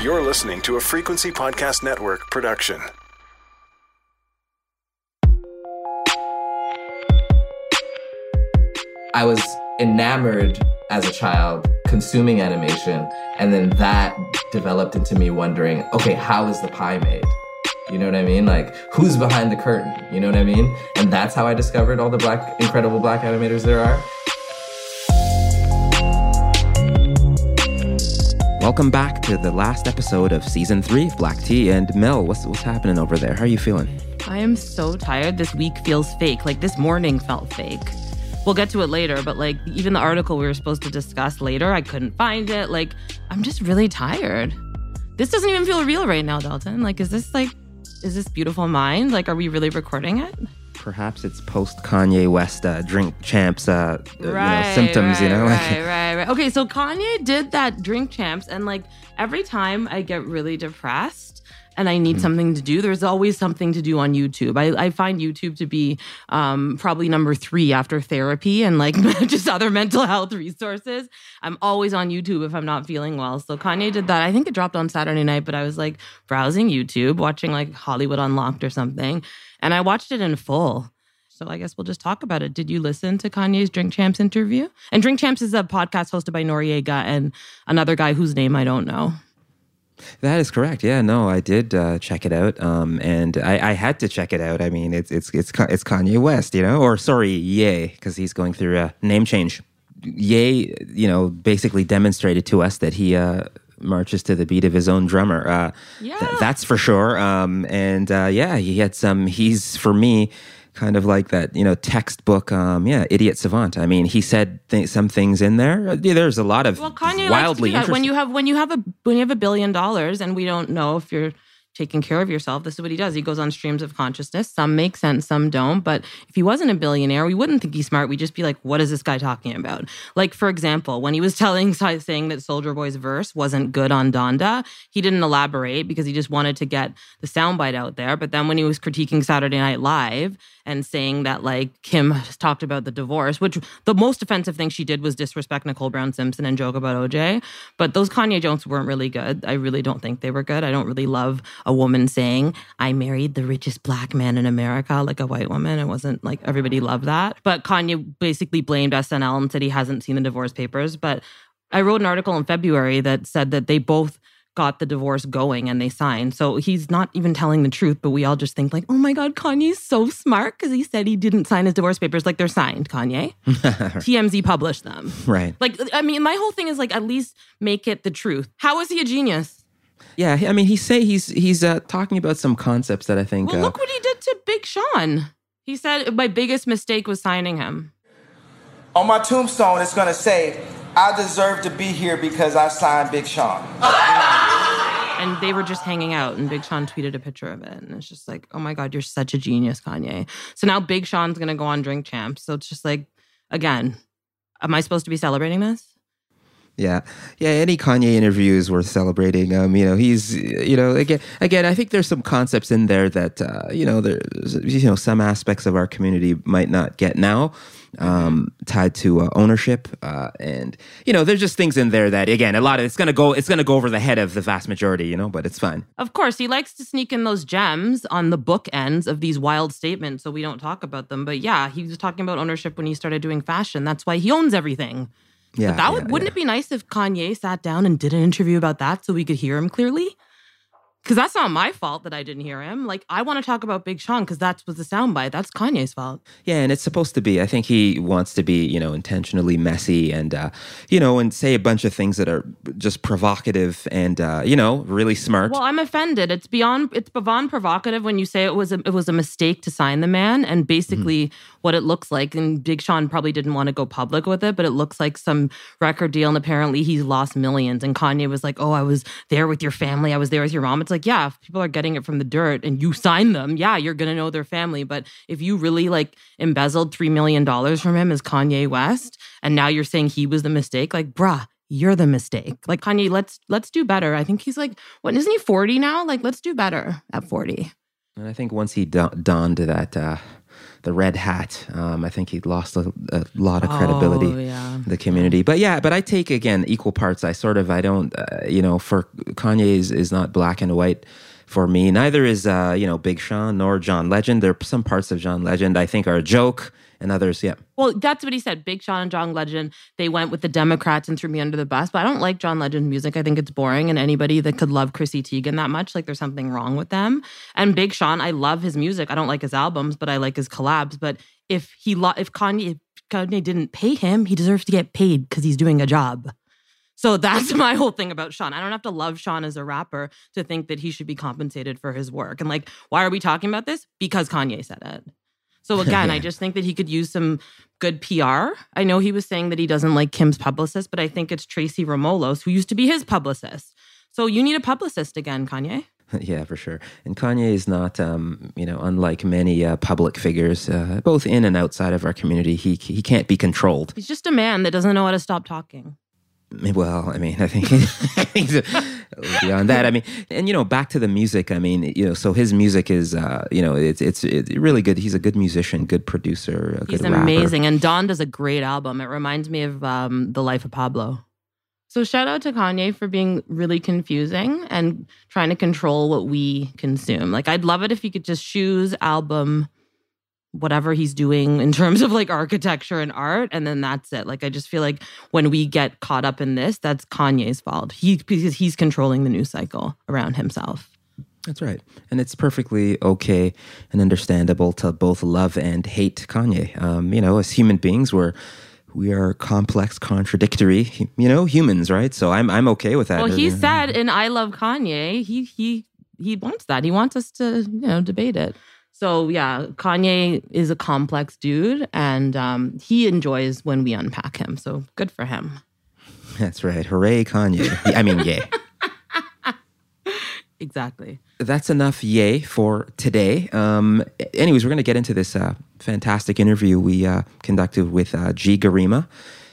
You're listening to a Frequency Podcast Network production. I was enamored as a child consuming animation, and then that developed into me wondering, okay, how is the pie made? You know what I mean? Like, who's behind the curtain? You know what I mean? And that's how I discovered all the black, incredible black animators there are. Welcome back to the last episode of season three Black Tea. And Mel, what's what's happening over there? How are you feeling? I am so tired. This week feels fake. Like this morning felt fake. We'll get to it later, but like even the article we were supposed to discuss later, I couldn't find it. Like I'm just really tired. This doesn't even feel real right now, Dalton. Like, is this like, is this beautiful mind? Like, are we really recording it? Perhaps it's post Kanye West uh, drink champs uh, Right, you know, symptoms. right, you know, right, right, right. Okay, so Kanye did that drink champs, and like every time I get really depressed and I need Mm-hmm. something to do, there's always something to do on YouTube. I, I find YouTube to be um, probably number three after therapy and like just other mental health resources. I'm always on YouTube if I'm not feeling well. So Kanye did that. I think it dropped on Saturday night, but I was like browsing YouTube, watching like Hollywood Unlocked or something, and I watched it in full. So I guess we'll just talk about it. Did you listen to Kanye's Drink Champs interview? And Drink Champs is a podcast hosted by Noreaga and another guy whose name I don't know. that is correct. Yeah, no, I did uh, check it out, um, and I, I had to check it out. I mean, it's it's it's it's Kanye West, you know, or sorry, Ye, because he's going through a name change. Ye, you know, basically demonstrated to us that he. Uh, marches to the beat of his own drummer uh th- Yeah. that's for sure um and uh yeah he had some he's for me kind of like that you know textbook um yeah idiot savant i mean he said th- some things in there Uh, yeah, there's a lot of Well, Kanye wildly likes to do that. when you have when you have a when you have a billion dollars and we don't know if you're taking care of yourself. This is what he does. He goes on streams of consciousness. Some make sense, some don't. But if he wasn't a billionaire, we wouldn't think he's smart. We'd just be like, what is this guy talking about? Like, for example, when he was telling saying that Soldier Boy's verse wasn't good on Donda, he didn't elaborate because he just wanted to get the soundbite out there. But then when he was critiquing Saturday Night Live and saying that like Kim talked about the divorce, which the most offensive thing she did was disrespect Nicole Brown Simpson and joke about OJ. But those Kanye jokes weren't really good. I really don't think they were good. I don't really love a woman saying, I married the richest black man in America, like a white woman. It wasn't like everybody loved that. But Kanye basically blamed SNL and said he hasn't seen the divorce papers. But I wrote an article in February that said that they both got the divorce going and they signed. So he's not even telling the truth, but we all just think like, oh my God, Kanye's so smart because he said he didn't sign his divorce papers. Like they're signed, Kanye. TMZ published them. right Like, I mean, my whole thing is like, at least make it the truth. How is he a genius? Yeah, I mean, he say he's he's uh, talking about some concepts that I think. Well, uh, look what he did to Big Sean. He said my biggest mistake was signing him. On my tombstone, it's gonna say, I deserve to be here because I signed Big Sean. And they were just hanging out, and Big Sean tweeted a picture of it. And it's just like, oh my God, you're such a genius, Kanye. So now Big Sean's gonna go on Drink Champs. So it's just like, again, am I supposed to be celebrating this? yeah, yeah. Any Kanye interview is worth celebrating. Um, you know, he's you know again again. I think there's some concepts in there that uh, you know there's you know some aspects of our community might not get now. Um, tied to uh, ownership, uh, and you know, there's just things in there that, again, a lot of it's gonna go, it's gonna go over the head of the vast majority, you know, but it's fine. Of course, he likes to sneak in those gems on the book ends of these wild statements so we don't talk about them. But yeah, he was talking about ownership when he started doing fashion. That's why he owns everything. Yeah, But that yeah, would, wouldn't yeah. it be nice if Kanye sat down and did an interview about that so we could hear him clearly? Because that's not my fault that I didn't hear him. Like, I want to talk about Big Sean because that was the soundbite. That's Kanye's fault. Yeah, and it's supposed to be. I think he wants to be, you know, intentionally messy and, uh, you know, and say a bunch of things that are just provocative and, uh, you know, really smart. Well, I'm offended. It's beyond it's beyond provocative when you say it was a it was a mistake to sign the man and basically what it looks like. And Big Sean probably didn't want to go public with it, but it looks like some record deal and apparently he's lost millions. And Kanye was like, Oh, I was there with your family, I was there with your mom. It's like, yeah, if people are getting it from the dirt and you sign them, yeah, you're gonna know their family. But if you really like embezzled three million dollars from him as Kanye West, and now you're saying he was the mistake, like, bruh, you're the mistake. Like Kanye, let's let's do better. I think he's like, what isn't he 40 now? Like, let's do better at 40. and I think once he don- donned that, uh, the red hat. Um, I think he lost a, a lot of credibility Oh, yeah. in the community. But yeah, but I take again equal parts. I sort of I don't uh, you know for Kanye is, is not black and white for me. Neither is uh, you know Big Sean nor John Legend. There are some parts of John Legend I think are a joke, and others yeah. Well, that's what he said. Big Sean and John Legend, they went with the Democrats and threw me under the bus. But I don't like John Legend's music. I think it's boring. And anybody that could love Chrissy Teigen that much, like there's something wrong with them. And Big Sean, I love his music. I don't like his albums, but I like his collabs. But if he lo- if Kanye if Kanye didn't pay him, he deserves to get paid because he's doing a job. So that's my whole thing about Sean. I don't have to love Sean as a rapper to think that he should be compensated for his work. And like, why are we talking about this? Because Kanye said it. So again, I just think that he could use some good PR. I know he was saying that he doesn't like Kim's publicist, but I think it's Tracy Romulus who used to be his publicist. So you need a publicist again, Kanye. Yeah, for sure. And Kanye is not, um, you know, unlike many uh, public figures, uh, both in and outside of our community. He he can't be controlled. He's just a man that doesn't know how to stop talking. Well, I mean, I think, beyond that, I mean, and you know, back to the music. I mean, you know, so his music is, uh, you know, it's it's it's really good. He's a good musician, good producer, He's good amazing. And Donda's a great album. It reminds me of um, The Life of Pablo. So shout out to Kanye for being really confusing and trying to control what we consume. Like I'd love it if you could just choose album whatever he's doing in terms of like architecture and art and then that's it. Like I just feel like when we get caught up in this that's Kanye's fault. He because he's controlling the news cycle around himself. That's right, and it's perfectly okay and understandable to both love and hate Kanye. Um, you know, as human beings, we're we are complex, contradictory, you know, humans, right? So I'm I'm okay with that. Well, he said in I Love Kanye, he he he wants that. He wants us to, you know, debate it. So yeah, Kanye is a complex dude and um, he enjoys when we unpack him. So good for him. That's right. Hooray, Kanye. I mean, yay. Exactly. That's enough yay for today. Um, anyways, we're going to get into this uh, fantastic interview we uh, conducted with uh, Gyimah Gariba.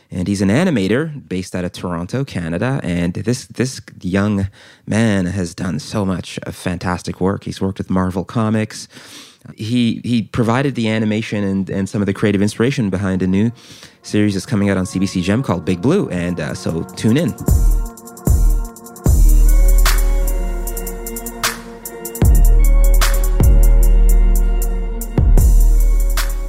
And he's an animator based out of Toronto, Canada. And this this young man has done so much fantastic work. He's worked with Marvel Comics. He he provided the animation and, and some of the creative inspiration behind a new series that's coming out on CBC Gem called Big Blue. And uh, so tune in.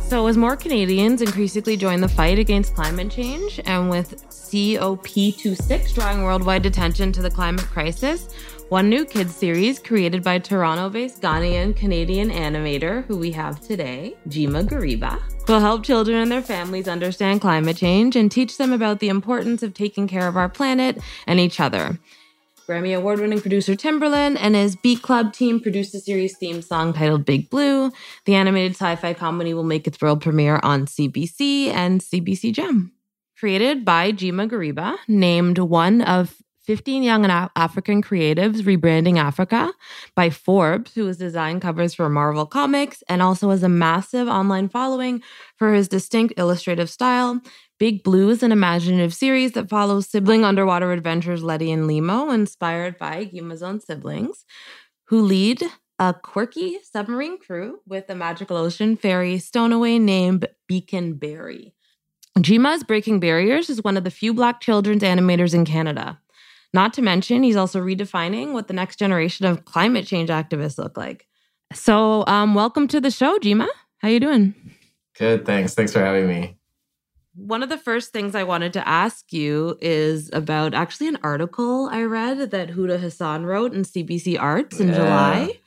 So, as more Canadians increasingly join the fight against climate change, and with COP26 drawing worldwide attention to the climate crisis, one new kids series created by Toronto based Ghanaian Canadian animator, who we have today, Gyimah Gariba, will help children and their families understand climate change and teach them about the importance of taking care of our planet and each other. Grammy Award winning producer Timberland and his Beat Club team produced the series theme song titled Big Blue. The animated sci fi comedy will make its world premiere on CBC and CBC Gem. Created by Gyimah Gariba, named one of 15 young and Af- African creatives rebranding Africa by Forbes, who has designed covers for Marvel Comics and also has a massive online following for his distinct illustrative style. Big Blue is an imaginative series that follows sibling underwater adventures Letty and Lemo, inspired by Gyimah's own siblings, who lead a quirky submarine crew with a magical ocean fairy stowaway named Beacon Berry. Gyimah's Breaking Barriers is one of the few Black children's animators in Canada. Not to mention, he's also redefining what the next generation of climate change activists look like. So, um, welcome to the show, Gyimah. How you doing? Good, thanks. Thanks for having me. One of the first things I wanted to ask you is about actually an article I read that Huda Hassan wrote in CBC Arts in Yeah. July.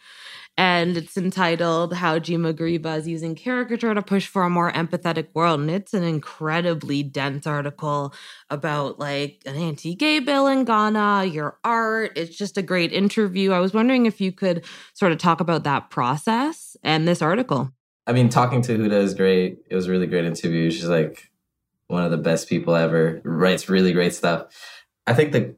And it's entitled How Gyimah Gariba is Using Caricature to Push for a More Empathetic World. And it's an incredibly dense article about like an anti gay bill in Ghana, your art. It's just a great interview. I was wondering if you could sort of talk about that process and this article. I mean, talking to Huda is great. It was a really great interview. She's like one of the best people ever. Writes really great stuff. I think the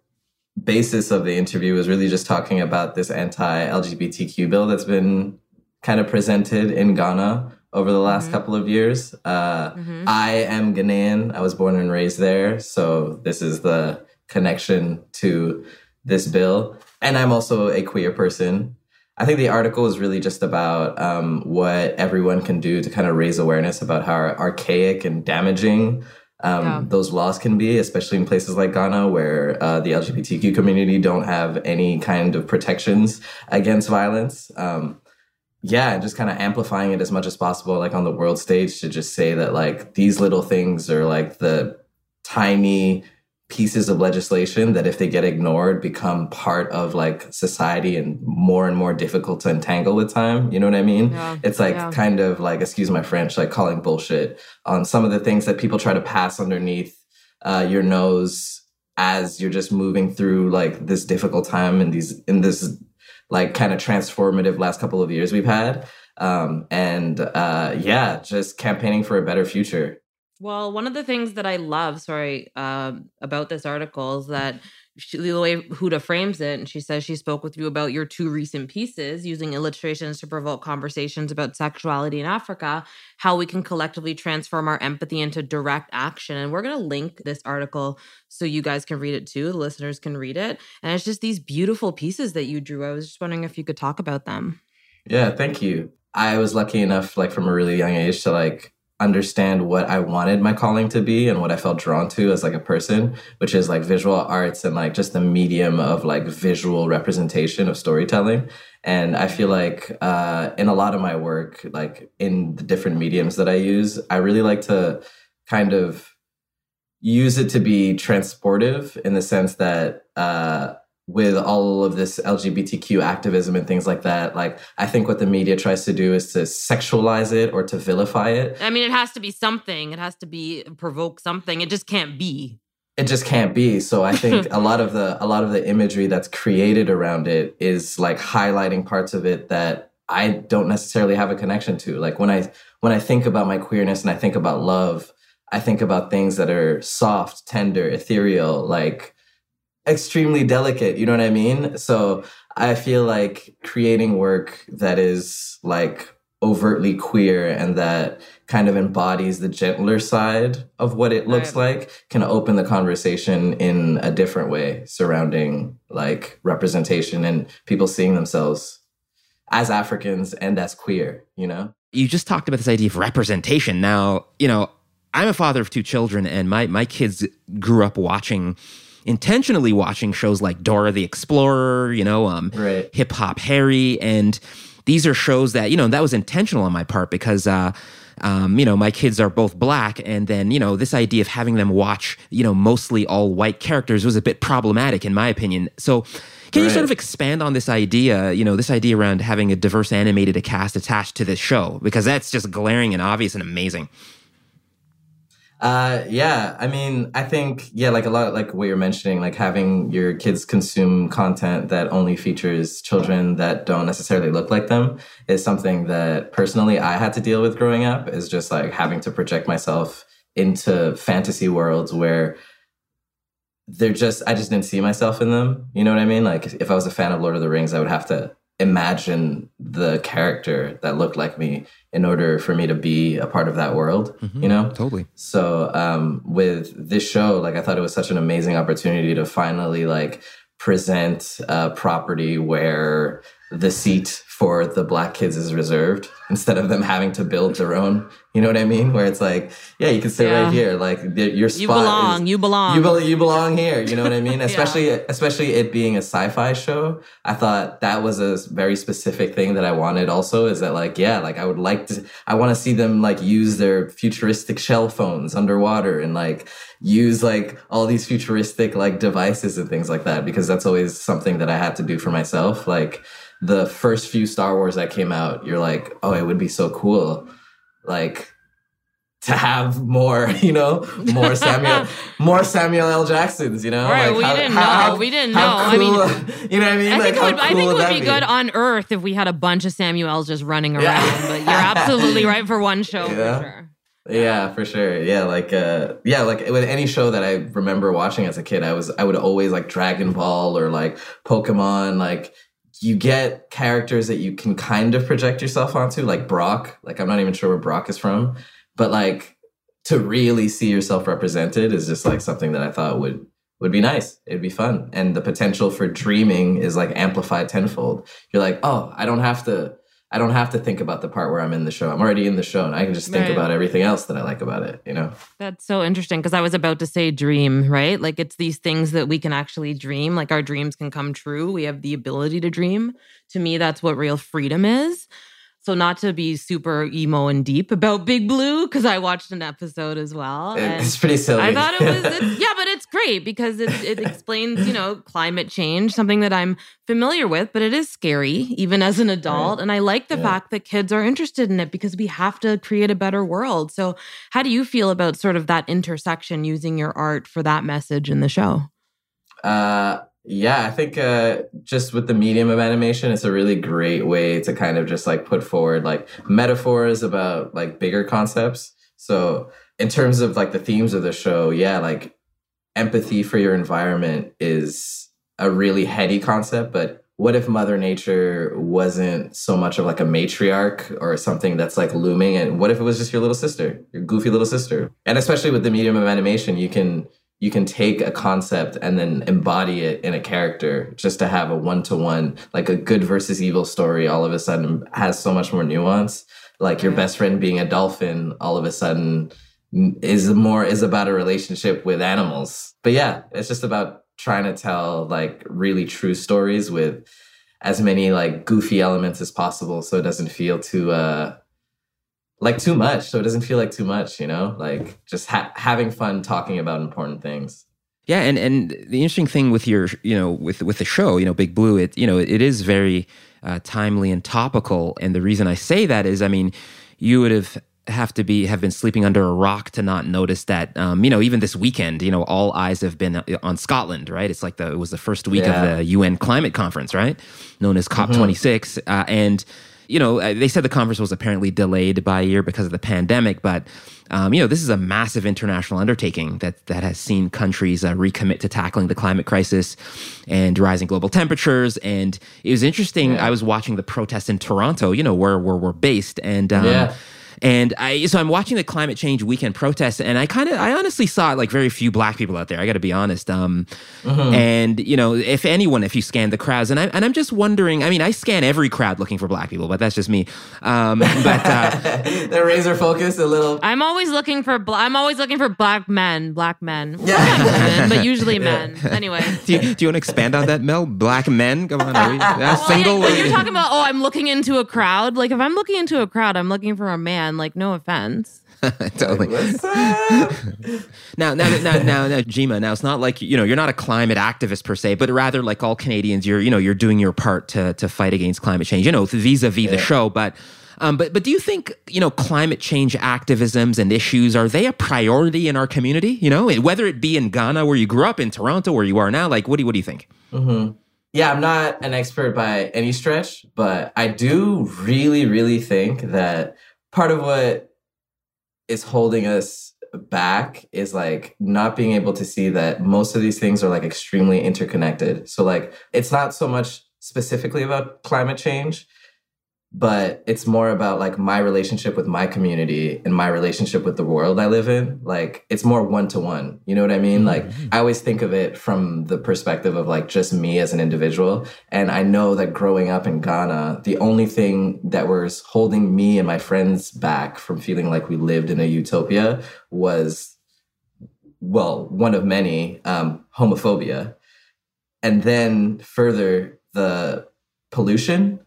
basis of the interview was really just talking about this anti-LGBTQ bill that's been kind of presented in Ghana over the last Mhm. couple of years. Uh, Mhm. I am Ghanaian. I was born and raised there, so this is the connection to this bill. And I'm also a queer person. I think the article is really just about um, what everyone can do to kind of raise awareness about how archaic and damaging um, yeah. those laws can be, especially in places like Ghana, where uh, the LGBTQ community don't have any kind of protections against violence. Um, yeah, just kind of amplifying it as much as possible, like on the world stage, to just say that like these little things are like the tiny pieces of legislation that if they get ignored become part of like society and more and more difficult to entangle with time you know what i mean? Yeah, it's like yeah. kind of like excuse my french like calling bullshit on some of the things that people try to pass underneath uh, your nose as you're just moving through like this difficult time and these in this like kind of transformative last couple of years we've had. Um, and uh, yeah just campaigning for a better future well, one of the things that I love, sorry, uh, about this article is that she, the way Huda frames it, and she says she spoke with you about your two recent pieces using illustrations to provoke conversations about sexuality in Africa, how we can collectively transform our empathy into direct action. And we're going to link this article so you guys can read it too, the listeners can read it. And it's just these beautiful pieces that you drew. I was just wondering if you could talk about them. Yeah, thank you. I was lucky enough, like from a really young age, to like understand what I wanted my calling to be and what I felt drawn to as like a person, which is like visual arts and like just the medium of like visual representation of storytelling. And I feel like uh, in a lot of my work, like in the different mediums that I use, I really like to kind of use it to be transportive in the sense that uh, with all of this LGBTQ activism and things like that. Like, I think what the media tries to do is to sexualize it or to vilify it. I mean, it has to be something. It has to be provoke something. It just can't be. It just can't be. So I think a lot of the a lot of the imagery that's created around it is like highlighting parts of it that I don't necessarily have a connection to. Like when I when I think about my queerness and I think about love, I think about things that are soft, tender, ethereal, like extremely delicate. You know what I mean? So I feel like creating work that is like overtly queer and that kind of embodies the gentler side of what it looks right. like can open the conversation in a different way surrounding like representation and people seeing themselves as Africans and as queer, you know? You just talked about this idea of representation. Now, you know, I'm a father of two children and my my kids grew up watching intentionally watching shows like Dora the Explorer, you know, um, right. Hip Hop Harry, and these are shows that you know that was intentional on my part because. Uh, um, you know, my kids are both black, and then you know this idea of having them watch, you know, mostly all white characters was a bit problematic in my opinion. So, can right. you sort of expand on this idea, you know, this idea around having a diverse animated cast attached to this show? Because that's just glaring and obvious and amazing. Uh, yeah, I mean, I think yeah, like a lot, like what you're mentioning, like having your kids consume content that only features children that don't necessarily look like them is something that personally I had to deal with growing up. Is just like having to project myself into fantasy worlds where they're just I just didn't see myself in them. You know what I mean? Like if I was a fan of Lord of the Rings, I would have to imagine the character that looked like me in order for me to be a part of that world mm-hmm, you know? Totally. So um with this show like i thought it was such an amazing opportunity to finally like present a property where the seat for the black kids is reserved instead of them having to build their own. You know what I mean? Where it's like, yeah, you can sit yeah. right here. Like your spot. You belong. Is, you belong. You, be- you belong here. You know what I mean? Especially, yeah. especially it being a sci-fi show. I thought that was a very specific thing that I wanted. Also, is that like, yeah, like I would like to. I want to see them like use their futuristic shell phones underwater and like use like all these futuristic like devices and things like that because that's always something that I had to do for myself. Like the first few Star Wars that came out, you're like, oh, it would be so cool, like to have more, you know, more Samuel, more Samuel L. Jacksons, you know. Right, like we how, didn't how, know. we didn't know. Cool, I mean, you know what I mean? I like, think it would, cool I think it would be, be, good on Earth if we had a bunch of Samuels just running around. Yeah. but you're absolutely right for one show yeah. for sure. Yeah, for sure. Yeah, like uh yeah, like with any show that I remember watching as a kid, I was I would always like Dragon Ball or like Pokemon, like you get characters that you can kind of project yourself onto, like Brock. Like I'm not even sure where Brock is from, but like to really see yourself represented is just like something that I thought would would be nice. It'd be fun. And the potential for dreaming is like amplified tenfold. You're like, oh, I don't have to I don't have to think about the part where I'm in the show. I'm already in the show and I can just think Right. about everything else that I like about it, you know? That's so interesting because I was about to say dream, right? Like it's these things that we can actually dream, like our dreams can come true. We have the ability to dream. To me, that's what real freedom is. So, not to be super emo and deep about Big Blue, because I watched an episode as well. It's pretty silly. I thought it was, yeah, but it's great because it, it explains, you know, climate change, something that I'm familiar with, but it is scary even as an adult. And I like the Yeah. fact that kids are interested in it because we have to create a better world. So, how do you feel about sort of that intersection using your art for that message in the show? Uh, yeah, I think uh, just with the medium of animation, it's a really great way to kind of just like put forward like metaphors about like bigger concepts. So, in terms of like the themes of the show, yeah, like empathy for your environment is a really heady concept, but what if Mother Nature wasn't so much of like a matriarch or something that's like looming? And what if it was just your little sister, your goofy little sister? And especially with the medium of animation, you can you can take a concept and then embody it in a character just to have a one to one, like a good versus evil story all of a sudden has so much more nuance. Like your best friend being a dolphin all of a sudden is more is about a relationship with animals. But yeah, it's just about trying to tell like really true stories with as many like goofy elements as possible so it doesn't feel too uh like too much so it doesn't feel like too much you know like just ha- having fun talking about important things Yeah, and and the interesting thing with your, you know, with with the show, you know, Big Blue, it you know, it is very uh, timely and topical. And the reason I say that is, I mean, you would have have to be have been sleeping under a rock to not notice that, um, you know, even this weekend, you know, all eyes have been uh, on Scotland, right? It's like the it was the first week Yeah. of the UN climate conference, right? Known as COP twenty six, uh, and you know, uh, they said the conference was apparently delayed by a year because of the pandemic, but um, you know, this is a massive international undertaking that that has seen countries uh, recommit to tackling the climate crisis and rising global temperatures. And it was interesting. I was watching the protests in Toronto, you know, where where we're based, and um, Yeah. And I so I'm watching the climate change weekend protests, and I kind of I honestly saw like very few black people out there. I got to be honest. Um, and you know, if anyone, if you scan the crowds, and I and I'm just wondering. I mean, I scan every crowd looking for black people, but that's just me. Um, but uh, the razor focus a little I'm always looking for bla- I'm always looking for black men, black men, Yeah. women, but usually men. Anyway. do you, do you want to expand on that, Mel? Black men? Come on, are we, uh, Well, single? like, when you're talking about, oh, I'm looking into a crowd. Like, if I'm looking into a crowd, I'm looking for a man. Like, no offense. totally. Now, now, now, now, now, Gyimah. Now, it's not like you know you're not a climate activist per se, but rather like all Canadians, you're you know you're doing your part to to fight against climate change. You know, vis-a-vis the show, but. Um, but but do you think you know climate change activisms and issues are they a priority in our community? You know, whether it be in Ghana where you grew up, in Toronto where you are now. Like, what do you, what do you think? Yeah, I'm not an expert by any stretch, but I do really, really think that part of what is holding us back is like not being able to see that most of these things are like extremely interconnected. So, like, it's not so much specifically about climate change, but it's more about like my relationship with my community and my relationship with the world I live in. Like it's more one to one. You know what I mean? Like I always think of it from the perspective of like just me as an individual. And I know that growing up in Ghana, the only thing that was holding me and my friends back from feeling like we lived in a utopia was well, one of many, um, homophobia. And then further, the pollution,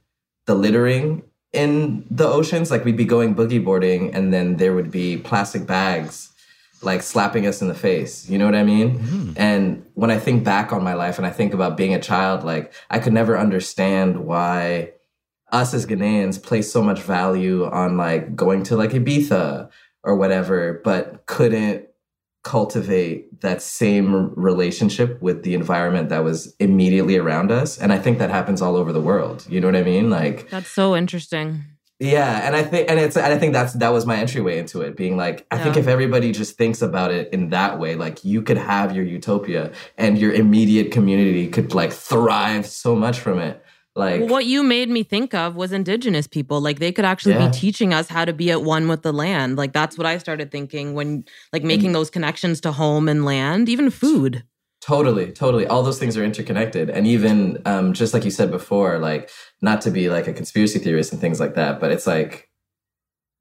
the littering in the oceans. Like we'd be going boogie boarding, and then there would be plastic bags like slapping us in the face. You know what I mean? Mm-hmm. And when I think back on my life and I think about being a child, like I could never understand why us as Ghanaians place so much value on like going to like Ibiza or whatever, but couldn't cultivate that same relationship with the environment that was immediately around us. And I think that happens all over the world. You know what I mean? Like That's so interesting. yeah, and I think and it's and I think that's that was my entryway into it, being like, I think if everybody just thinks about it in that way, like you could have your utopia and your immediate community could like thrive so much from it. Like Well, what you made me think of was indigenous people. Like they could actually Yeah. be teaching us how to be at one with the land. Like that's what I started thinking when like making those connections to home and land, even food. Totally, totally. All those things are interconnected. And even um, just like you said before, like not to be like a conspiracy theorist and things like that, but it's like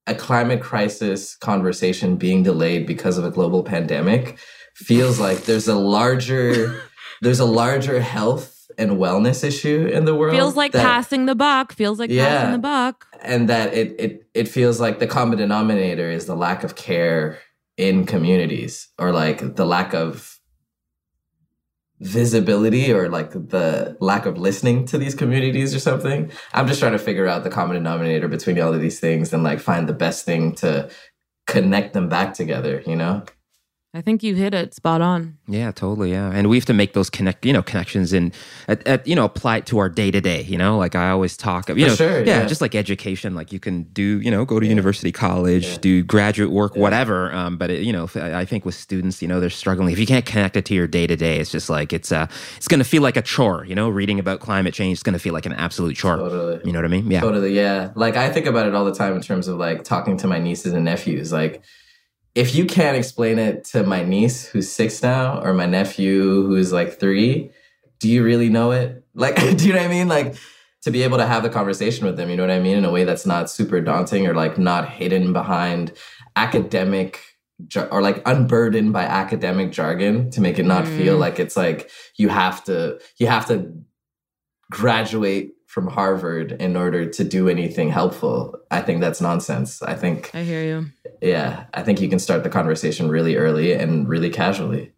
a climate crisis conversation being delayed because of a global pandemic feels like there's a larger there's a larger health and wellness issue in the world. Feels like that- passing the buck. Feels like Yeah. passing the buck. and that it it it feels like the common denominator is the lack of care in communities or like the lack of visibility or like the lack of listening to these communities or something i'm just trying to figure out the common denominator between all of these things and like find the best thing to connect them back together you know I think you hit it spot on. Yeah, totally. Yeah, and we have to make those connect, you know, connections and at, at you know apply it to our day to day. You know, like I always talk. You For know, sure, yeah, yeah. just like education. Like you can do, you know, go to university, college, do graduate work, whatever. Um, but it, you know, I I think with students, you know, they're struggling. If you can't connect it to your day to day, it's just like it's uh, it's going to feel like a chore. You know, reading about climate change is going to feel like an absolute chore. Totally. You know what I mean? Yeah. Totally, yeah. Like I think about it all the time in terms of like talking to my nieces and nephews. Like, if you can't explain it to my niece who's six now, or my nephew who's like three, do you really know it? Like, do you know what I mean? Like, to be able to have the conversation with them, you know what I mean, in a way that's not super daunting or like not hidden behind academic or like unburdened by academic jargon to make it not feel Mm. like it's like you have to you have to graduate from Harvard in order to do anything helpful. I think that's nonsense. I think I hear you. yeah, I think you can start the conversation really early and really casually.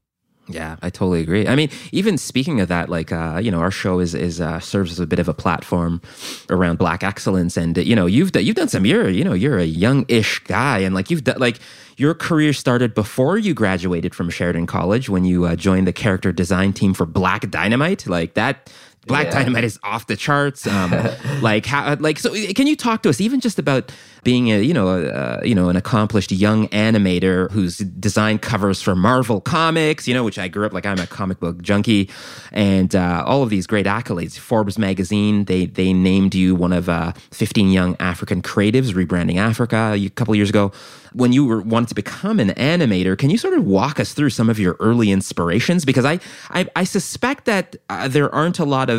Yeah, I totally agree. I mean, even speaking of that, like uh, you know, our show is is uh, serves as a bit of a platform around Black excellence, and you know, you've done, you've done some. You're you know, you're a young-ish guy, and like you've done like your career started before you graduated from Sheridan College when you uh, joined the character design team for Black Dynamite. Like that, Black Yeah. Dynamite is off the charts. Um, like how, like so, can you talk to us even just about being a you know a, you know an accomplished young animator who's designed covers for Marvel Comics, you know, which I grew up like I'm a comic book junkie, and uh, all of these great accolades. Forbes magazine they they named you one of uh, 15 young African creatives rebranding Africa a couple years ago. When you were wanted to become an animator, can you sort of walk us through some of your early inspirations? Because I I, I suspect that uh, there aren't a lot of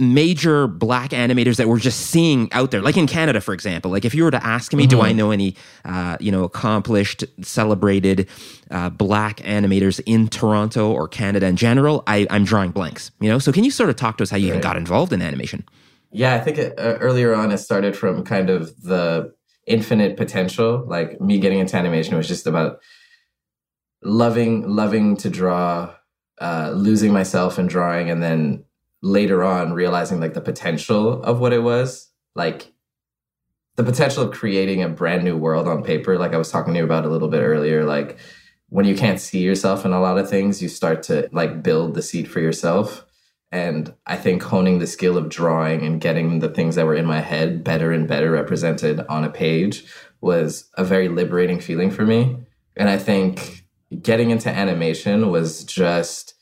major black animators that we're just seeing out there. Like in canada for example like if you were to ask me do i know any uh, you know accomplished celebrated uh, black animators in toronto or canada in general I, i'm drawing blanks you know? So can you sort of talk to us how you even got involved in animation? Yeah, I think it, uh, earlier on it started from kind of the infinite potential. Like me getting into animation was just about loving, loving to draw, uh, losing myself in drawing, and then later on realizing like the potential of what it was, like the potential of creating a brand new world on paper. Like I was talking to you about a little bit earlier, like when you can't see yourself in a lot of things, you start to like build the seed for yourself. And I think honing the skill of drawing and getting the things that were in my head better and better represented on a page was a very liberating feeling for me. And I think getting into animation was just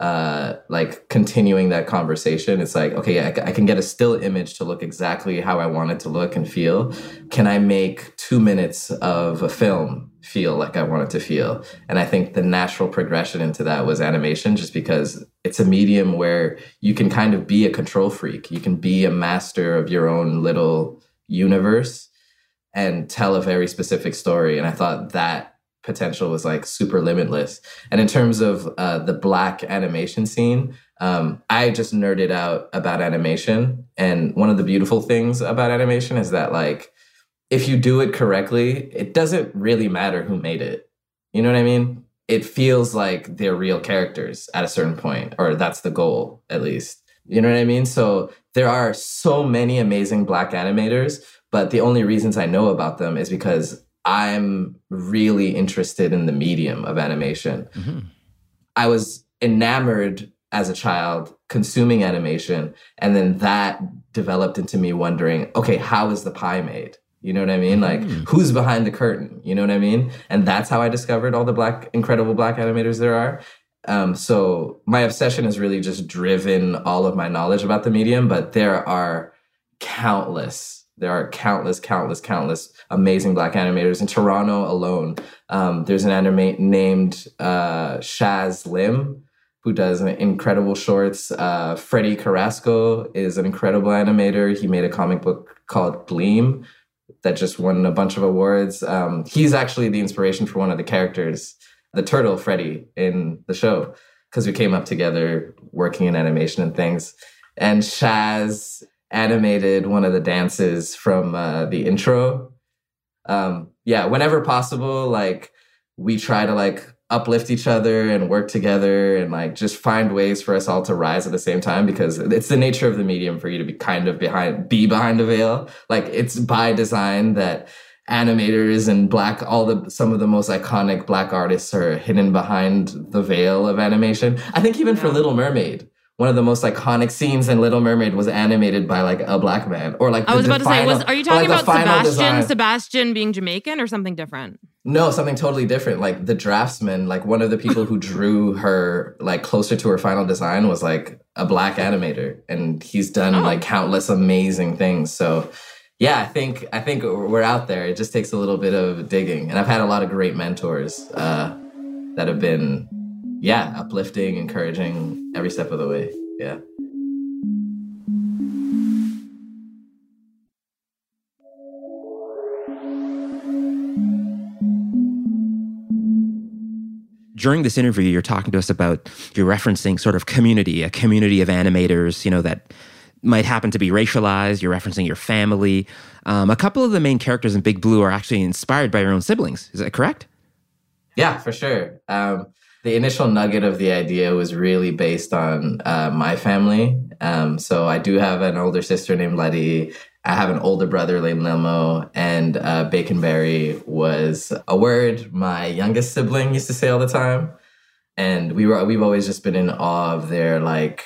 uh, like continuing that conversation. It's like, okay, I can get a still image to look exactly how I want it to look and feel. Can I make two minutes of a film feel like I want it to feel? And I think the natural progression into that was animation, just because it's a medium where you can kind of be a control freak. You can be a master of your own little universe and tell a very specific story. And I thought that potential was like super limitless. And in terms of uh, the black animation scene, um, I just nerded out about animation. And one of the beautiful things about animation is that, like, if you do it correctly, it doesn't really matter who made it. You know what I mean? It feels like they're real characters at a certain point, or that's the goal, at least. You know what I mean? So there are so many amazing black animators, but the only reasons I know about them is because I'm really interested in the medium of animation. I was enamored as a child consuming animation, and then that developed into me wondering, okay, how is the pie made? You know what I mean? Like, who's behind the curtain? You know what I mean? And that's how I discovered all the black, incredible black animators there are. Um, so my obsession has really just driven all of my knowledge about the medium, but there are countless, there are countless, countless, countless amazing black animators in Toronto alone. Um, there's an animate named uh, Shaz Lim. who does incredible shorts. Uh, Freddie Carrasco is an incredible animator. He made a comic book called Gleam that just won a bunch of awards. Um, he's actually the inspiration for one of the characters, the turtle Freddie, in the show, because we came up together working in animation and things. And Shaz animated one of the dances from uh, the intro. Um, yeah, whenever possible, like we try to like uplift each other and work together and like just find ways for us all to rise at the same time because it's the nature of the medium for you to be kind of behind be behind a veil like it's by design that animators and black all the some of the most iconic black artists are hidden behind the veil of animation i think even yeah. for little mermaid one of the most iconic scenes in Little Mermaid was animated by like a black man, or like I was about to say, was are you talking like, about Sebastian? Design. Sebastian being Jamaican or something different? No, something totally different. Like the draftsman, like one of the people who drew her like closer to her final design was like a black animator, and he's done oh. like countless amazing things. So yeah, I think I think we're out there. It just takes a little bit of digging, and I've had a lot of great mentors uh, that have been yeah, uplifting, encouraging every step of the way. Yeah. during this interview, you're talking to us about you're referencing sort of community, a community of animators, you know, that might happen to be racialized. You're referencing your family. Um, a couple of the main characters in Big Blue are actually inspired by your own siblings. Is that correct? Yeah, for sure. Um, the initial nugget of the idea was really based on uh, my family. Um, so I do have an older sister named Letty. I have an older brother named Limo, and uh, Baconberry was a word my youngest sibling used to say all the time. And we were we've always just been in awe of their like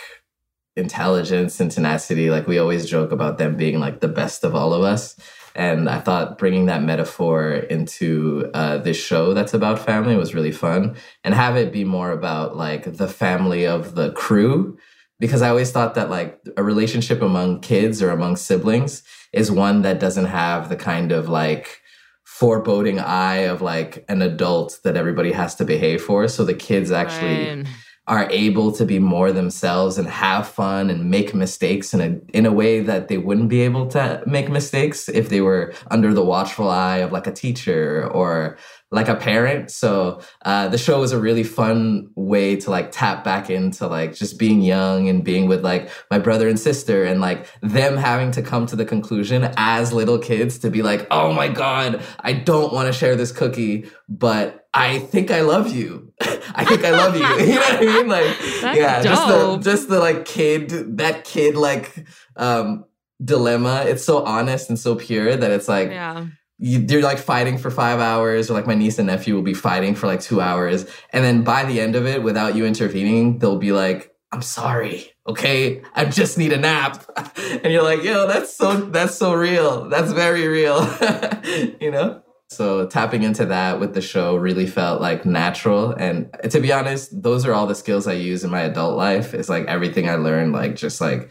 intelligence and tenacity. Like we always joke about them being like the best of all of us. And I thought bringing that metaphor into uh, this show that's about family was really fun and have it be more about like the family of the crew. Because I always thought that like a relationship among kids or among siblings is one that doesn't have the kind of like foreboding eye of like an adult that everybody has to behave for. So the kids actually. Right are able to be more themselves and have fun and make mistakes in a in a way that they wouldn't be able to make mistakes if they were under the watchful eye of like a teacher or like a parent. So uh, the show was a really fun way to like tap back into like just being young and being with like my brother and sister and like them having to come to the conclusion as little kids to be like, oh my God, I don't want to share this cookie, but I think I love you. I think I love you. you know what I mean? Like, That's yeah, dope. just the just the like kid, that kid like um dilemma. It's so honest and so pure that it's like. Yeah you, they're like fighting for five hours, or like my niece and nephew will be fighting for like two hours. And then by the end of it, without you intervening, they'll be like, I'm sorry. Okay. I just need a nap. And you're like, yo, that's so, that's so real. That's very real. you know? So tapping into that with the show really felt like natural. And to be honest, those are all the skills I use in my adult life. It's like everything I learned, like just like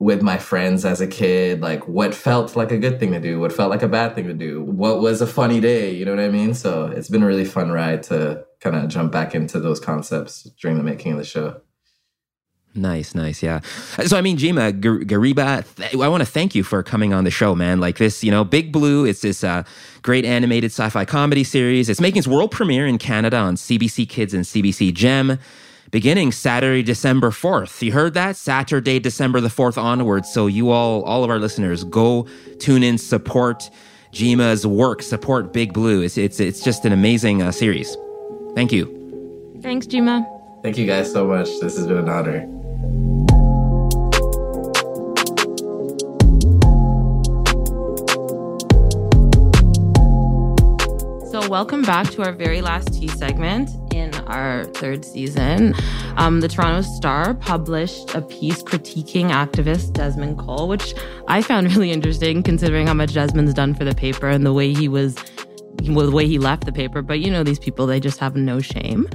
with my friends as a kid, like what felt like a good thing to do, what felt like a bad thing to do, what was a funny day, you know what I mean? So it's been a really fun ride to kind of jump back into those concepts during the making of the show. Nice, nice, yeah. So, I mean, Gyimah Gariba, th- I want to thank you for coming on the show, man. Like this, you know, Big Blue, it's this uh, great animated sci fi comedy series. It's making its world premiere in Canada on CBC Kids and CBC Gem beginning Saturday, December 4th. You heard that? Saturday, December the 4th onwards. So you all, all of our listeners, go tune in, support Gyimah's work, support Big Blue. It's, it's, it's just an amazing uh, series. Thank you. Thanks, Gyimah. Thank you guys so much. This has been an honor. So, welcome back to our very last tea segment in our third season. Um, the Toronto Star published a piece critiquing activist Desmond Cole, which I found really interesting considering how much Desmond's done for the paper and the way he was the way he left the paper. But you know, these people, they just have no shame.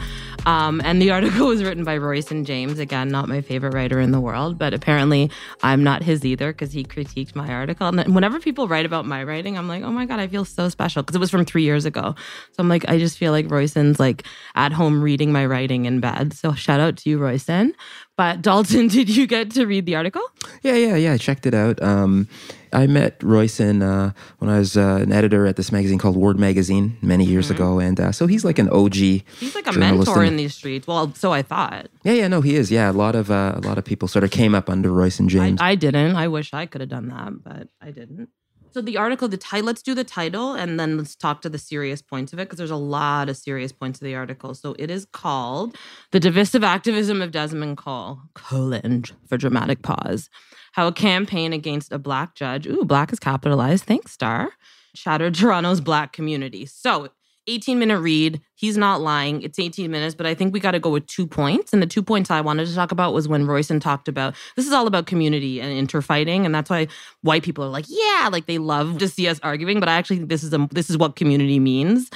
Um, and the article was written by Royson James. Again, not my favorite writer in the world, but apparently I'm not his either because he critiqued my article. And whenever people write about my writing, I'm like, oh my God, I feel so special because it was from three years ago. So I'm like, I just feel like Royson's like at home reading my writing in bed. So shout out to you, Royson. But Dalton, did you get to read the article? Yeah, yeah, yeah. I checked it out. Um, I met Royson uh, when I was uh, an editor at this magazine called Word Magazine many years Mm-hmm. ago, and uh, so he's like an OG. He's like a mentor in these streets. Well, so I thought. Yeah, yeah, no, he is. Yeah, a lot of uh, a lot of people sort of came up under Royson I, James. I didn't. I wish I could have done that, but I didn't. So the article, the title, let's do the title and then let's talk to the serious points of it because there's a lot of serious points of the article. So it is called The Divisive Activism of Desmond Cole, colon for dramatic pause. How a campaign against a black judge, ooh, black is capitalized, thanks, Star, shattered Toronto's black community. So 18 minute read. He's not lying. It's 18 minutes, but I think we got to go with two points. And the two points I wanted to talk about was when Royson talked about this is all about community and interfighting, and that's why white people are like, yeah, like they love to see us arguing. But I actually think this is a this is what community means,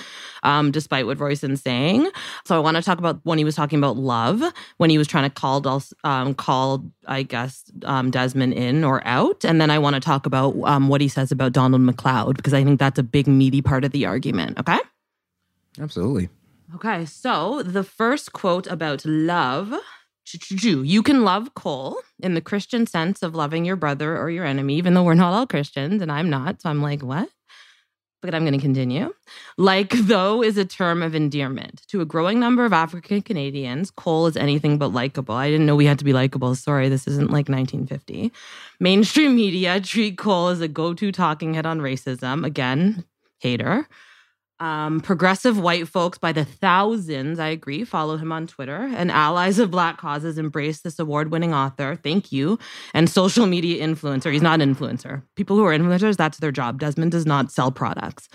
um, despite what Royson's saying. So I want to talk about when he was talking about love, when he was trying to call um, call I guess um, Desmond in or out, and then I want to talk about um, what he says about Donald McLeod because I think that's a big meaty part of the argument. Okay. Absolutely. Okay, so the first quote about love. You can love Cole in the Christian sense of loving your brother or your enemy, even though we're not all Christians, and I'm not. So I'm like, what? But I'm going to continue. Like, though, is a term of endearment. To a growing number of African Canadians, Cole is anything but likable. I didn't know we had to be likable. Sorry, this isn't like 1950. Mainstream media treat Cole as a go to talking head on racism. Again, hater. Um, progressive white folks by the thousands, I agree, follow him on Twitter. And allies of Black causes embrace this award winning author. Thank you. And social media influencer. He's not an influencer. People who are influencers, that's their job. Desmond does not sell products.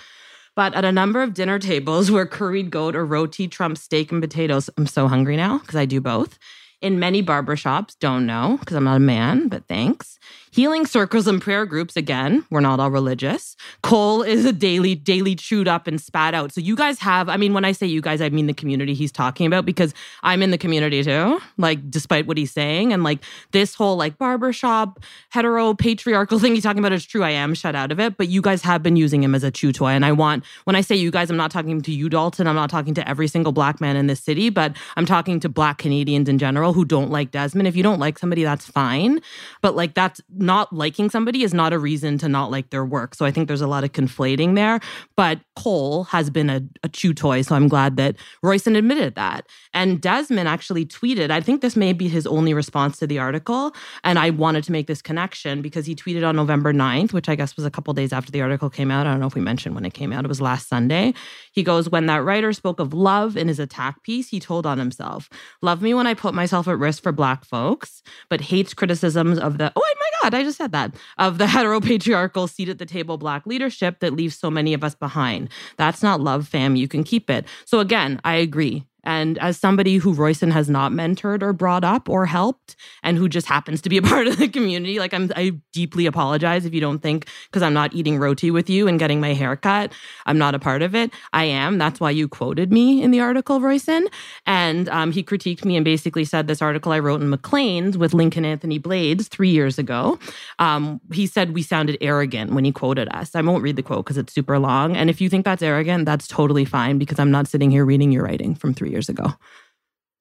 But at a number of dinner tables where curried goat or roti trumps steak and potatoes, I'm so hungry now because I do both. In many barbershops, don't know because I'm not a man, but thanks. Healing circles and prayer groups, again, we're not all religious. Cole is a daily, daily chewed up and spat out. So you guys have, I mean, when I say you guys, I mean the community he's talking about because I'm in the community too, like despite what he's saying. And like this whole like barbershop, hetero, patriarchal thing he's talking about is true. I am shut out of it, but you guys have been using him as a chew toy. And I want, when I say you guys, I'm not talking to you, Dalton. I'm not talking to every single black man in this city, but I'm talking to black Canadians in general who don't like Desmond. If you don't like somebody, that's fine. But like that's not liking somebody is not a reason to not like their work. So I think there's a lot of conflating there. But Cole has been a, a chew toy. So I'm glad that Royson admitted that. And Desmond actually tweeted, I think this may be his only response to the article. And I wanted to make this connection because he tweeted on November 9th, which I guess was a couple days after the article came out. I don't know if we mentioned when it came out. It was last Sunday. He goes, When that writer spoke of love in his attack piece, he told on himself, Love me when I put myself at risk for Black folks, but hates criticisms of the, oh my God, I just said that, of the heteropatriarchal seat at the table Black leadership that leaves so many of us behind. That's not love, fam. You can keep it. So again, I agree. And as somebody who Royson has not mentored or brought up or helped, and who just happens to be a part of the community, like I'm, I deeply apologize if you don't think because I'm not eating roti with you and getting my hair cut, I'm not a part of it. I am. That's why you quoted me in the article, Royson. And um, he critiqued me and basically said this article I wrote in Maclean's with Lincoln Anthony Blades three years ago. Um, he said we sounded arrogant when he quoted us. I won't read the quote because it's super long. And if you think that's arrogant, that's totally fine because I'm not sitting here reading your writing from three years ago.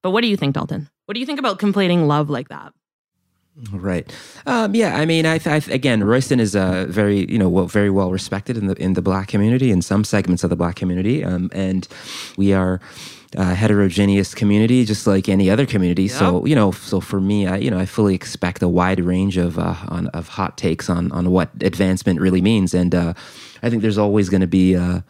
But what do you think, Dalton? What do you think about conflating love like that? Right. Um, yeah. I mean, I, I again, Royson is a very, you know, well, very well respected in the in the black community, in some segments of the black community, um, and we are a heterogeneous community, just like any other community. So, you know, so for me, I, you know, I fully expect a wide range of uh, on, of hot takes on on what advancement really means, and uh, I think there's always going to be. Uh,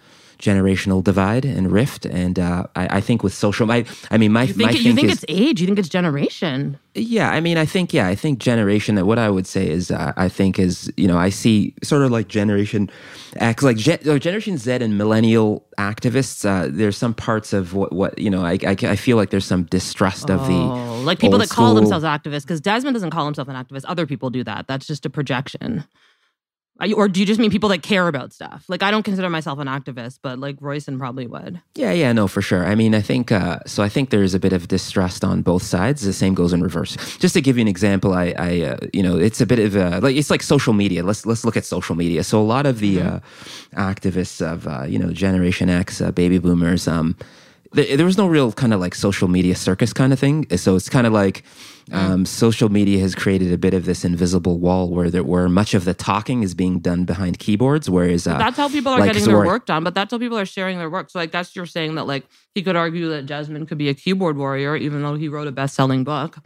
generational divide and rift and uh, I, I think with social I, I mean my, You think, my you think is, it's age? You think it's generation? yeah, I mean, I think yeah, I think generation. That what I would say is, uh, I think is you know, I see sort of like generation X, like gen, Generation Z and millennial activists. Uh, there's some parts of what what you know, I, I I feel like there's some distrust of Oh, the like people that call school- themselves activists, because Desmond doesn't call himself an activist. Other people do that. That's just a projection. Or do you just mean people that care about stuff? Like I don't consider myself an activist, but like Royson probably would. Yeah, yeah, no, for sure. I mean, I think uh, so. I think there's a bit of distrust on both sides. The same goes in reverse. Just to give you an example, I, I uh, you know, it's a bit of a, like it's like social media. Let's let's look at social media. So a lot of the uh, activists of uh, you know Generation X, uh, baby boomers, um, there was no real kind of like social media circus kind of thing. So it's kind of like um, social media has created a bit of this invisible wall where there, where much of the talking is being done behind keyboards, whereas uh, That's how people are like getting their work done, but that's how people are sharing their work. So like that's you're saying that like he could argue that Jasmine could be a keyboard warrior, even though he wrote a best selling book.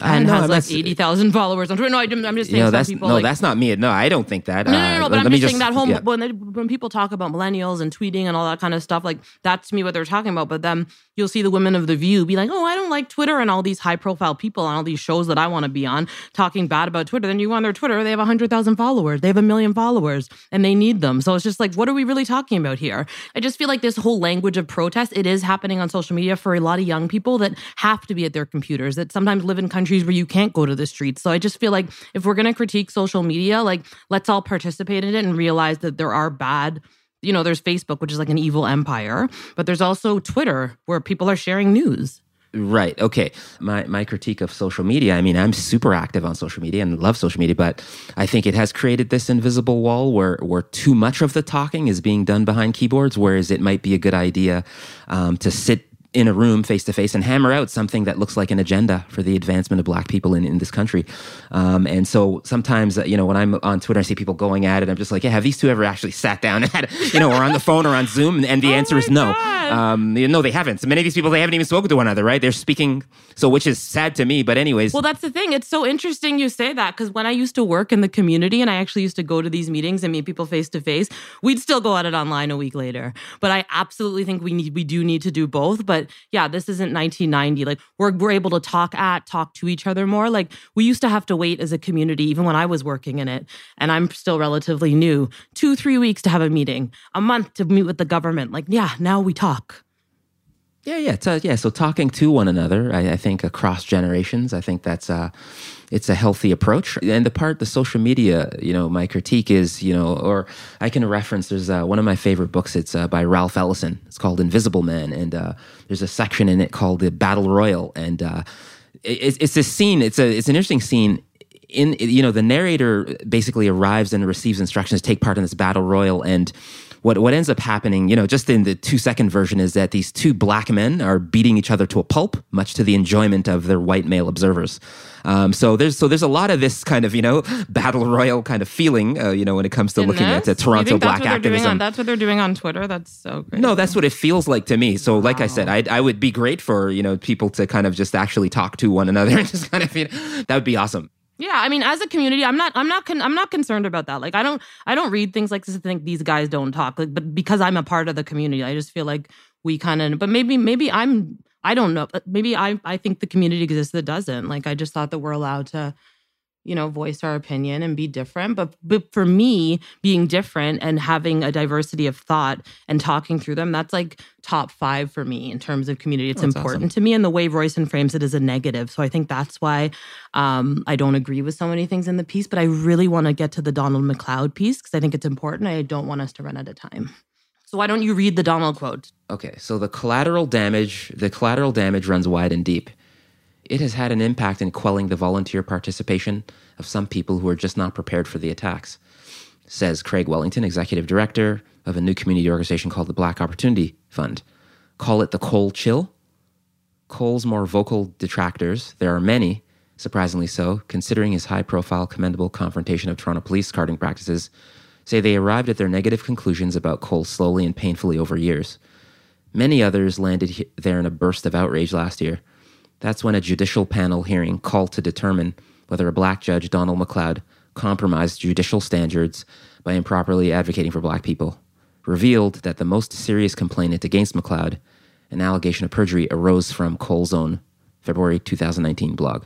And know, has like eighty thousand followers on Twitter. No, I, am just saying you know some that's people no, like, that's not me. No, I don't think that. No, no, Uh, no, no. But let I'm just saying that whole yeah. when they, when people talk about millennials and tweeting and all that kind of stuff, like that's to me what they're talking about. But then you'll see the women of the View be like, "Oh, I don't like Twitter," and all these high profile people and all these shows that I want to be on talking bad about Twitter. Then you go on their Twitter, they have hundred thousand followers, they have a million followers, and they need them. So it's just like, what are we really talking about here? I just feel like this whole language of protest it is happening on social media for a lot of young people that have to be at their computers that sometimes live in countries where you can't go to the streets. So I just feel like if we're going to critique social media, like let's all participate in it and realize that there are bad you know, there's Facebook, which is like an evil empire, but there's also Twitter where people are sharing news. Right. Okay. My my critique of social media. I mean, I'm super active on social media and love social media, but I think it has created this invisible wall where where too much of the talking is being done behind keyboards, whereas it might be a good idea um, to sit in a room face to face and hammer out something that looks like an agenda for the advancement of black people in, in this country. Um, and so sometimes, uh, you know, when I'm on Twitter, I see people going at it. I'm just like, yeah, have these two ever actually sat down and had, you know, or on the phone or on Zoom? And the answer is no. Um, you know, they haven't. So many of these people, they haven't even spoken to one another, right? They're speaking. So, which is sad to me. But anyways, Well, that's the thing. It's so interesting you say that because when I used to work in the community and I actually used to go to these meetings and meet people face to face, we'd still go at it online a week later. But I absolutely think we need we do need to do both. But yeah, this isn't 1990. Like we're we're able to talk at, talk to each other more. Like we used to have to wait as a community, even when I was working in it, and I'm still relatively new, two, three weeks to have a meeting, a month to meet with the government. Like, yeah, now we talk. Yeah, yeah, uh, yeah. So talking to one another, I, I think across generations, I think that's uh, it's a healthy approach. And the part, the social media, you know, my critique is, you know, or I can reference. There's uh, one of my favorite books. It's uh, by Ralph Ellison. It's called Invisible Man, and uh, there's a section in it called the Battle Royal, and it, it's it's this scene. It's a it's an interesting scene. In you know, the narrator basically arrives and receives instructions to take part in this battle royal, and what what ends up happening, you know, just in the two second version, is that these two black men are beating each other to a pulp, much to the enjoyment of their white male observers. Um, so there's so there's a lot of this kind of you know battle royal kind of feeling, uh, you know, when it comes to In looking at this? the You Toronto black that's what they're doing activism. on- that's what they're doing on Twitter. That's so great. No, that's what it feels like to me. So, like I said, I I would be great for you know people to kind of just actually talk to one another and just kind of you know, that would be awesome. Yeah, I mean, as a community, I'm not, I'm not, con- I'm not concerned about that. Like, I don't, I don't read things like this and think these guys don't talk. Like, but because I'm a part of the community, I just feel like we kind of. But maybe, maybe I'm, I don't know. Maybe I, I think the community exists that doesn't. Like, I just thought that we're allowed to, you know, voice our opinion and be different. But, but for me, being different and having a diversity of thought and talking through them, that's like top five for me in terms of community. It's That's important awesome. to me, and the way Royson frames it is a negative. So I think that's why um, I don't agree with so many things in the piece. But I really want to get to the Donald McLeod piece because I think it's important. I don't want us to run out of time. So why don't you read the Donald quote? Okay, so the collateral damage, the collateral damage runs wide and deep. It has had an impact in quelling the volunteer participation of some people who are just not prepared for the attacks, says Craig Wellington, executive director of a new community organization called the Black Opportunity Fund. Call it the Cole Chill. Cole's more vocal detractors, there are many, surprisingly so, considering his high profile, commendable confrontation of Toronto police carding practices, say they arrived at their negative conclusions about Cole slowly and painfully over years. Many others landed he- there in a burst of outrage last year. That's when a judicial panel hearing called to determine whether a black judge, Donald McLeod, compromised judicial standards by improperly advocating for black people, revealed that the most serious complainant against McLeod, an allegation of perjury, arose from Cole's own February 2019 blog.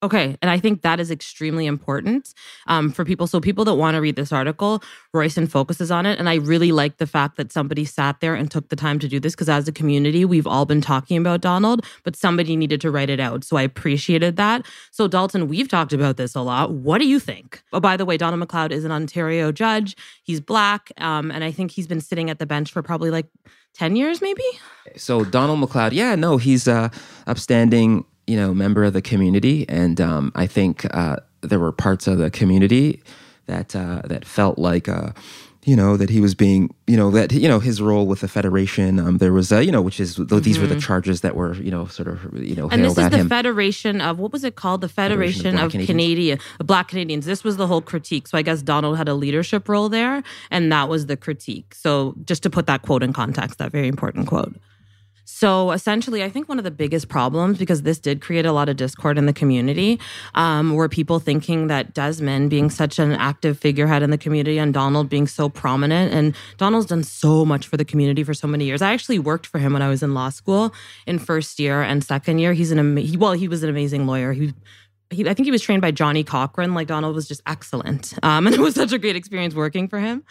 Okay, and I think that is extremely important um, for people. So people that want to read this article, Royson focuses on it, and I really like the fact that somebody sat there and took the time to do this because as a community, we've all been talking about Donald, but somebody needed to write it out. So I appreciated that. So Dalton, we've talked about this a lot. What do you think? Oh, by the way, Donald McLeod is an Ontario judge. He's black, um, and I think he's been sitting at the bench for probably like ten years, maybe. So Donald McLeod, yeah, no, he's a upstanding, you know, member of the community, and um, I think uh, there were parts of the community that uh, that felt like. Uh, you know that he was being, you know that you know his role with the federation. Um, there was, uh, you know, which is th- these were the charges that were, you know, sort of, you know, Mm-hmm. And this is the him. Federation of what was it called? The Federation, Black of Canadians. Canadian of Black Canadians. This was the whole critique. So I guess Donald had a leadership role there, and that was the critique. So just to put that quote in context, that very important quote. So essentially, I think one of the biggest problems, because this did create a lot of discord in the community, um, were people thinking that Desmond, being such an active figurehead in the community, and Donald being so prominent, and Donald's done so much for the community for so many years. I actually worked for him when I was in law school in first year and second year. He's an ama- he, well, he was an amazing lawyer. He he, I think he was trained by Johnnie Cochran. Like Donald was just excellent. Um, and it was such a great experience working for him.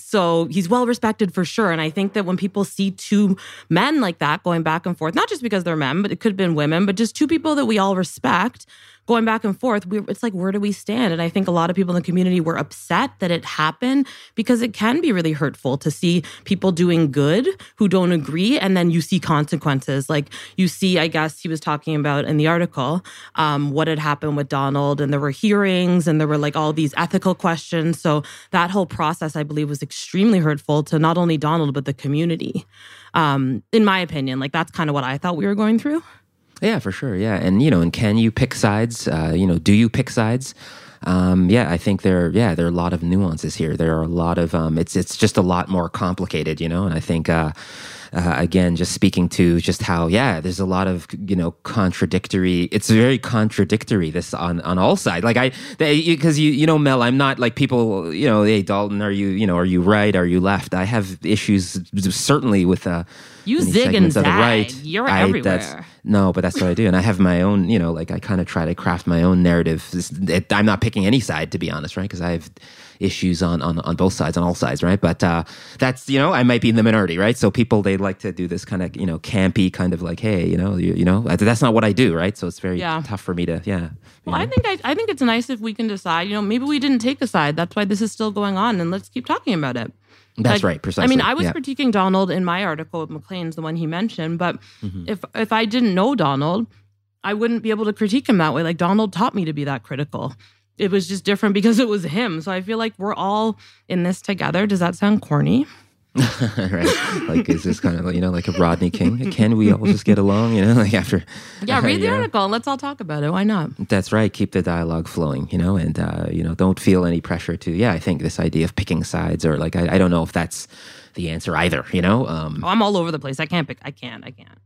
So he's well respected for sure. And I think that when people see two men like that going back and forth, not just because they're men, but it could have been women, but just two people that we all respect going back and forth, we, it's like, where do we stand? And I think a lot of people in the community were upset that it happened because it can be really hurtful to see people doing good who don't agree. And then you see consequences. Like you see, I guess he was talking about in the article um, what had happened with Donald, and there were hearings and there were like all these ethical questions. So that whole process, I believe, was extremely hurtful to not only Donald, but the community. Um, in my opinion, like that's kind of what I thought we were going through. Yeah, for sure. Yeah, and you know, and can you pick sides? Uh, you know, do you pick sides? Um, yeah, I think there. Yeah, there are a lot of nuances here. There are a lot of. Um, it's it's just a lot more complicated, you know. And I think. Uh, uh, again, just speaking to just how, yeah, there's a lot of you know contradictory. It's very contradictory. This on on all sides. Like I, because you you know, Mel, I'm not like people. You know, hey, Dalton, are you you know, are you right? Are you left? I have issues certainly with uh, You zig and the zag. right. You're I- everywhere. no, but that's what I do, and I have my own. You know, like I kind of try to craft my own narrative. It- I'm not picking any side, to be honest, right? Because I have issues on, on on both sides, on all sides, right? But uh, that's you know, I might be in the minority, right? So people they like to do this kind of you know campy kind of like, hey, you know, you, you know, that's not what I do, right? So it's very Yeah. tough for me to, yeah. Well, I think I, I think it's nice if we can decide. You know, maybe we didn't take a side. That's why this is still going on, and let's keep talking about it. that's Like, right, precisely. I mean, I was yeah. critiquing Donald in my article with Maclean's, the one he mentioned. But Mm-hmm. if if I didn't know Donald, I wouldn't be able to critique him that way. Like Donald taught me to be that critical. It was just different because it was him. So I feel like we're all in this together. Does that sound corny? right? Like, is this kind of you know like a Rodney King? Can we all just get along? You know, like after Yeah, read the know? article and let's all talk about it. Why not? That's right. Keep the dialogue flowing, you know, and uh, you know, don't feel any pressure to. Yeah, I think this idea of picking sides, or like, I, I don't know if that's the answer either. You know, um, Oh, I'm all over the place. I can't pick. I can't. I can't.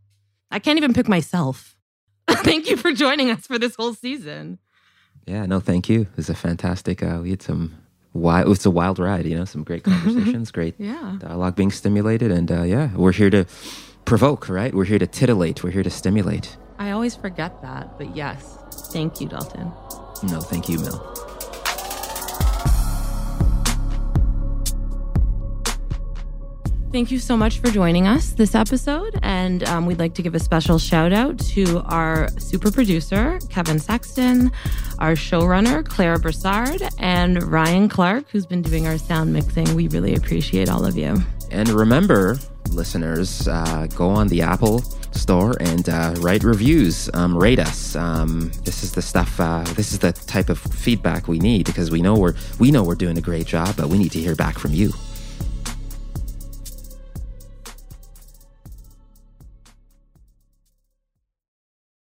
I can't even pick myself. Thank you for joining us for this whole season. Yeah, no, thank you. It was a fantastic. Uh, we had some wild. It's a wild ride. You know, some great conversations, great Yeah. dialogue being stimulated, and uh, yeah, we're here to provoke. Right, we're here to titillate. We're here to stimulate. I always forget that, but yes. Thank you, Dalton. No, thank you, Mel. Thank you so much for joining us this episode. And um, we'd like to give a special shout out to our super producer, Kevin Sexton, our showrunner, Clara Broussard, and Ryan Clark, who's been doing our sound mixing. We really appreciate all of you. And remember, listeners, uh, go on the Apple Store and uh, write reviews. Um, rate us. Um, this is the stuff. Uh, this is the type of feedback we need because we know we're we know we're doing a great job, but we need to hear back from you.